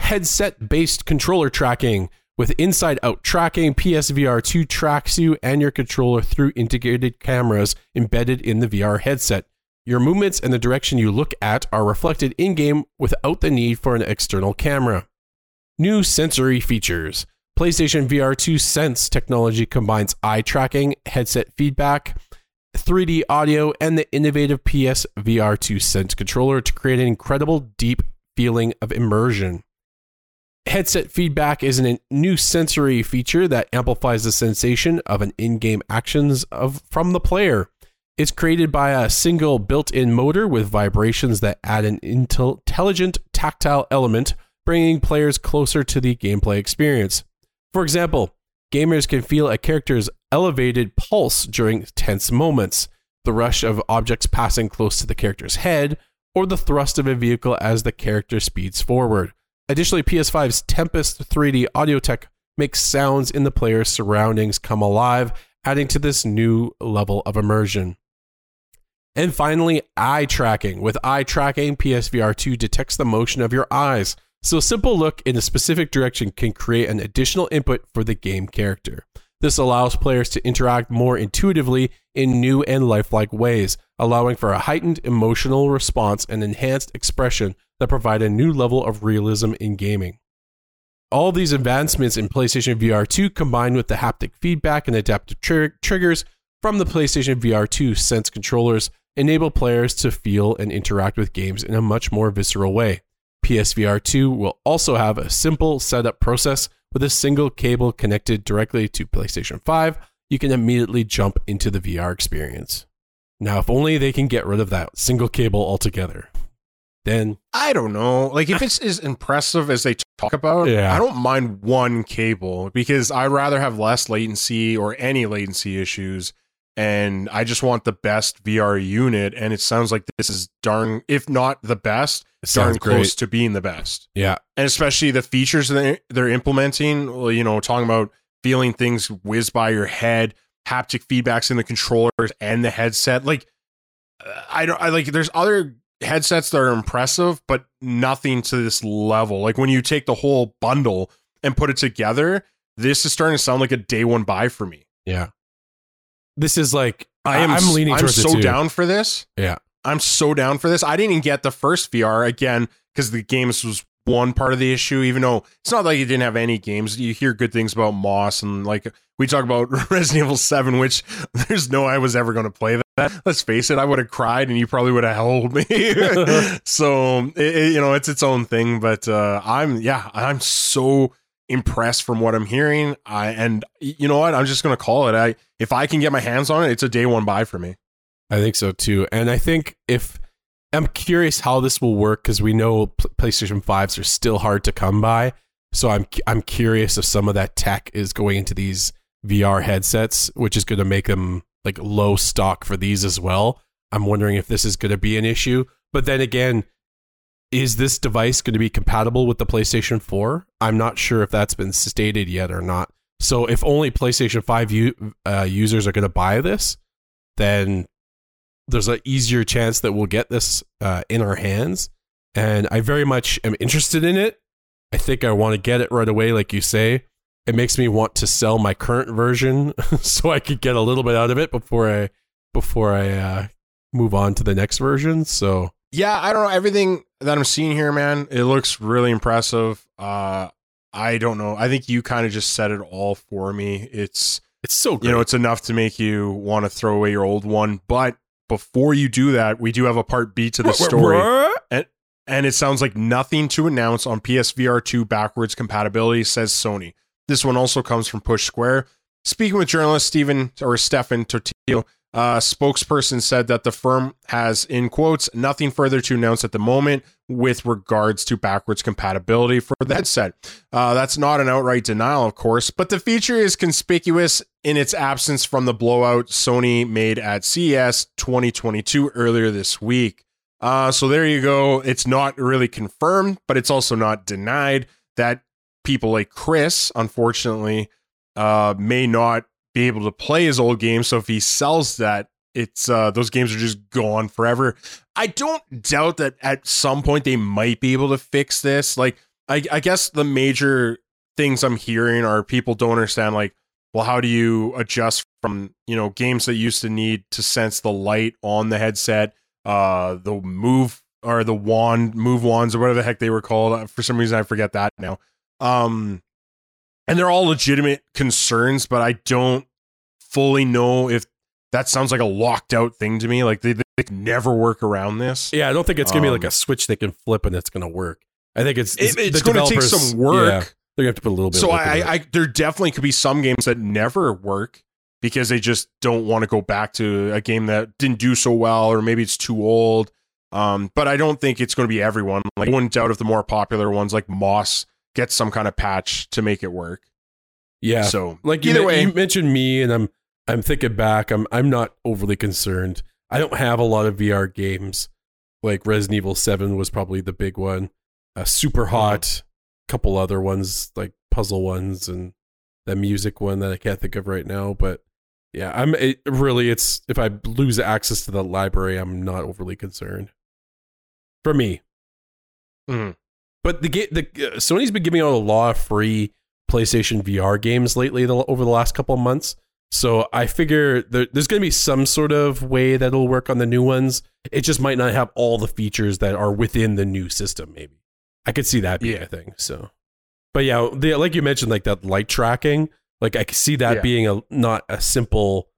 Headset based controller tracking with inside out tracking, PSVR 2 tracks you and your controller through integrated cameras embedded in the VR headset. Your movements and the direction you look at are reflected in game without the need for an external camera. New sensory features. PlayStation VR 2 Sense technology combines eye tracking, headset feedback, 3D audio, and the innovative PS VR 2 Sense controller to create an incredible deep feeling of immersion. Headset feedback is a new sensory feature that amplifies the sensation of an in-game actions of from the player. It's created by a single built-in motor with vibrations that add an intelligent tactile element, bringing players closer to the gameplay experience. For example, gamers can feel a character's elevated pulse during tense moments, the rush of objects passing close to the character's head, or the thrust of a vehicle as the character speeds forward. Additionally, PS5's Tempest 3D audio tech makes sounds in the player's surroundings come alive, adding to this new level of immersion. And finally, eye tracking. With eye tracking, PSVR 2 detects the motion of your eyes, so a simple look in a specific direction can create an additional input for the game character. This allows players to interact more intuitively in new and lifelike ways, allowing for a heightened emotional response and enhanced expression that provide a new level of realism in gaming. All these advancements in PlayStation VR 2 combined with the haptic feedback and adaptive tr- triggers from the PlayStation VR 2 Sense controllers enable players to feel and interact with games in a much more visceral way. PSVR 2 will also have a simple setup process with a single cable connected directly to PlayStation 5. You can immediately jump into the VR experience. Now, if only they can get rid of that single cable altogether, then I don't know. Like if it's as impressive as they talk about, Yeah. I don't mind one cable because I'd rather have less latency or any latency issues. And I just want the best VR unit. And it sounds like this is darn, if not the best, darn sounds close to being the best. Yeah, And especially the features that they're implementing, well, you know, talking about feeling things whiz by your head, haptic feedbacks in the controllers and the headset. Like, uh, I don't, I like, there's other headsets that are impressive, but nothing to this level. Like when you take the whole bundle and put it together, this is starting to sound like a day one buy for me. yeah. This is like I am. I'm leaning I'm so down for this. Yeah. I'm so down for this. I didn't even get the first VR again because the games was one part of the issue. Even though it's not like you didn't have any games, you hear good things about Moss and like we talk about Resident Evil Seven, which there's no I was ever going to play that. Let's face it, I would have cried and you probably would have held me. so it, it- you know it's its own thing, but uh, I'm yeah I'm so impressed from what I'm hearing. I and you know what I'm just going to call it. I if I can get my hands on it, it's a day one buy for me. I think so too. And I think if I'm curious how this will work because we know PlayStation 5s are still hard to come by. So I'm I'm curious if some of that tech is going into these VR headsets, which is going to make them like low stock for these as well. I'm wondering if this is going to be an issue. But then again, is this device going to be compatible with the PlayStation 4? I'm not sure if that's been stated yet or not. So if only PlayStation 5 u- uh, users are going to buy this, then there's an easier chance that we'll get this uh, in our hands. And I very much am interested in it. I think I want to get it right away, like you say. It makes me want to sell my current version so I could get a little bit out of it before I before I uh, move on to the next version. So yeah, I don't know everything that I'm seeing here, man. It looks really impressive. Uh, I don't know. I think you kind of just said it all for me. It's It's so great. you know, it's enough to make you want to throw away your old one. But before you do that, we do have a part B to the story. And and it sounds like nothing to announce on PSVR 2 backwards compatibility, says Sony. This one also comes from Push Square. Speaking with journalist Stephen or Stefan Totilo, uh, spokesperson said that the firm has, in quotes, nothing further to announce at the moment with regards to backwards compatibility for the headset. Uh, that's not an outright denial, of course, but the feature is conspicuous in its absence from the blowout Sony made at CES 2022 earlier this week. Uh, so there you go. It's not really confirmed, but it's also not denied that people like Chris, unfortunately, uh, may not be able to play his old games. So if he sells that, it's uh, those games are just gone forever. I don't doubt that at some point they might be able to fix this. Like, I, I guess the major things I'm hearing are people don't understand, like, well, how do you adjust from you know games that used to need to sense the light on the headset? uh the move or the wand move wands or whatever the heck they were called uh, for some reason i forget that now um and they're all legitimate concerns but i don't fully know if that sounds like a locked out thing to me like they, they never work around this yeah, I don't think it's gonna be like Um, a switch they can flip and it's gonna work. I think it's It- it's going to take some work Yeah, they're gonna have to put a little bit. so of I, I. I there definitely could be some games that never work because they just don't want to go back to a game that didn't do so well or maybe it's too old um but i don't think it's going to be everyone like i wouldn't doubt if the more popular ones like moss get some kind of patch to make it work yeah, so like either men- way you mentioned me, and I'm I'm thinking back. I'm I'm not overly concerned. I don't have a lot of VR games. Like Resident Evil Seven was probably the big one. Uh, Super Mm-hmm. Hot, couple other ones like puzzle ones, and the music one that I can't think of right now. But yeah, I'm it, really. It's if I lose access to the library, I'm not overly concerned. For me, Mhm. But the game, the uh, Sony's been giving out a lot of free PlayStation VR games lately the, over the last couple of months. So I figure there, there's going to be some sort of way that'll work on the new ones. It just might not have all the features that are within the new system. Maybe I could see that being Yeah. a thing. So, but yeah, the, like you mentioned, like that light tracking, like I could see that Yeah. being a not a simple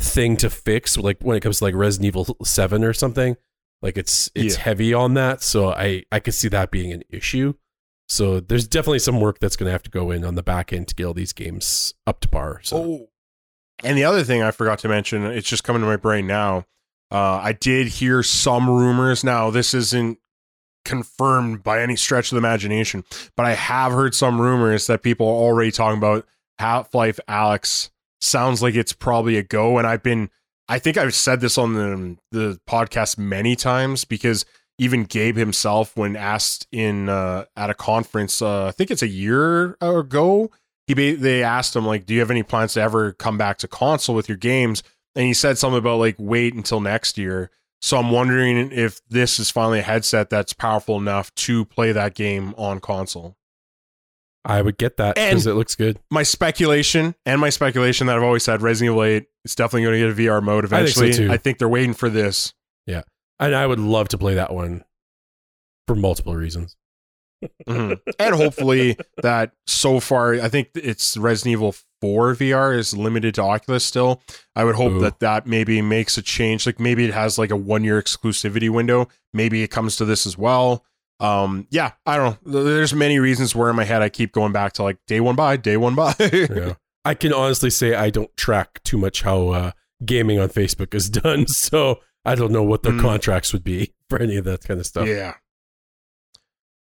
thing to fix. Like when it comes to like Resident Evil Seven or something, like it's it's Yeah. heavy on that. So I I could see that being an issue. So there's definitely some work that's going to have to go in on the back end to get all these games up to par. So Oh, and the other thing I forgot to mention, it's just coming to my brain now. Uh, I did hear some rumors. Now, this isn't confirmed by any stretch of the imagination, but I have heard some rumors that people are already talking about Half-Life Alyx. Sounds like it's probably a go. And I've been, I think I've said this on the, the podcast many times because even Gabe himself, when asked in uh, at a conference, uh, I think it's a year ago, he they asked him like, "Do you have any plans to ever come back to console with your games?" And he said something about like, "Wait until next year." So I'm wondering if this is finally a headset that's powerful enough to play that game on console. I would get that because it looks good. My speculation and my speculation that I've always said, Resident Evil 8 is definitely going to get a VR mode eventually. I think so. I think they're waiting for this. Yeah. And I would love to play that one for multiple reasons. Mhm. and hopefully that so far i think it's resident evil 4 vr is limited to oculus still i would hope Ooh. that that maybe makes a change like maybe it has like a one year exclusivity window maybe it comes to this as well um yeah i don't know there's many reasons where in my head i keep going back to like day one by day one by Yeah. I can honestly say I don't track too much how uh, gaming on Facebook is done, so I don't know what their Mm. contracts would be for any of that kind of stuff. Yeah.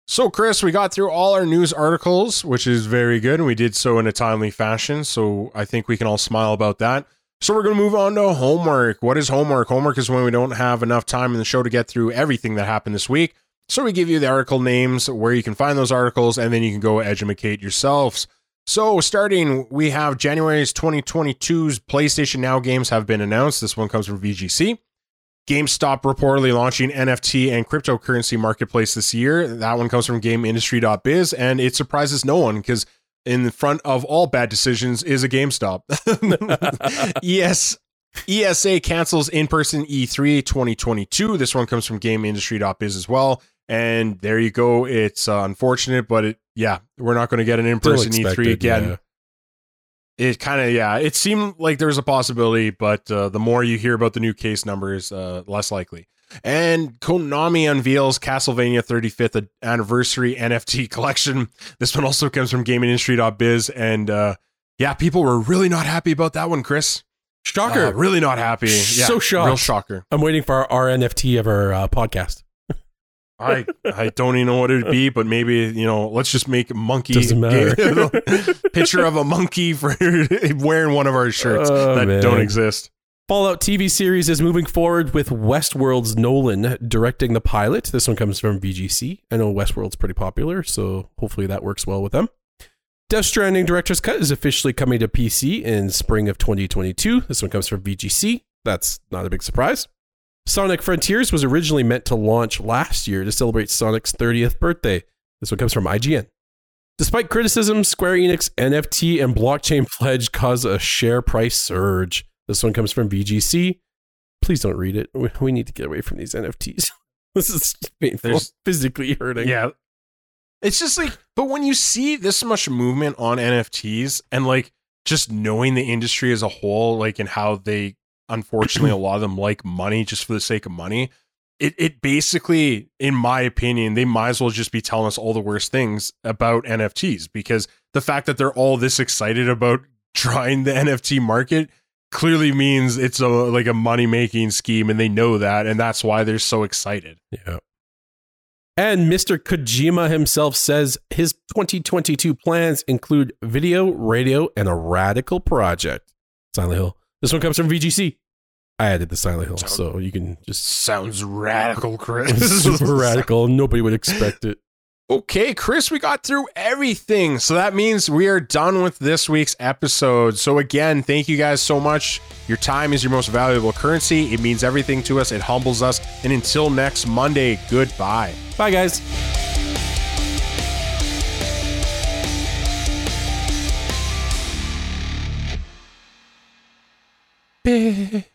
So, Chris, we got through all our news articles, which is very good, and we did so in a timely fashion. So, I think we can all smile about that. So, we're going to move on to homework. What is homework? Homework is when we don't have enough time in the show to get through everything that happened this week. So, we give you the article names, where you can find those articles, and then you can go educate yourselves. So, starting, we have January's 2022's PlayStation Now games have been announced. This one comes from VGC. GameStop reportedly launching NFT and cryptocurrency marketplace this year. That one comes from GameIndustry.biz, and it surprises no one because in front of all bad decisions is a GameStop. yes. ESA cancels in-person E E3 2022. This one comes from GameIndustry.biz as well. And there you go. It's uh, unfortunate, but it, yeah, we're not going to get an in-person E3 again. yeah. it kind of yeah, it seemed like there was a possibility, but uh, the more you hear about the new case numbers, uh, less likely. And Konami unveils Castlevania 35th anniversary NFT collection. This one also comes from GamingIndustry.biz, and uh, yeah, people were really not happy about that one, Chris. Shocker. Uh, really not happy. Yeah, So shocked. Real shocker. I'm waiting for our, our NFT of our uh, podcast. I I don't even know what it'd be, but maybe you know, let's just make a monkey Doesn't matter. picture of a monkey for wearing one of our shirts Oh, that man. don't exist. Fallout TV series is moving forward with Westworld's Nolan directing the pilot. This one comes from VGC. I know Westworld's pretty popular, so hopefully that works well with them. Death Stranding Director's Cut is officially coming to PC in spring of 2022. This one comes from VGC. That's not a big surprise. Sonic Frontiers was originally meant to launch last year to celebrate Sonic's 30th birthday. This one comes from IGN. Despite criticism, Square Enix NFT and blockchain pledge cause a share price surge. This one comes from VGC. Please don't read it. We, need to get away from these NFTs. this is painful, There's- physically hurting. Yeah. It's just like, but when you see this much movement on NFTs and like just knowing the industry as a whole, like and how they unfortunately a lot of them like money just for the sake of money, it it basically, in my opinion, they might as well just be telling us all the worst things about NFTs because the fact that they're all this excited about trying the NFT market clearly means it's a like a money making scheme and they know that and that's why they're so excited. Yeah. And Mr. Kojima himself says his 2022 plans include video, radio, and a radical project. Silent Hill. This one comes from VGC. I added the Silent Hill, so you can just Sounds radical, Chris. super radical. Nobody would expect it. Okay, Chris, we got through everything. So that means we are done with this week's episode. So, again, thank you guys so much. Your time is your most valuable currency. It means everything to us, it humbles us. And until next Monday, goodbye. Bye, guys. happy.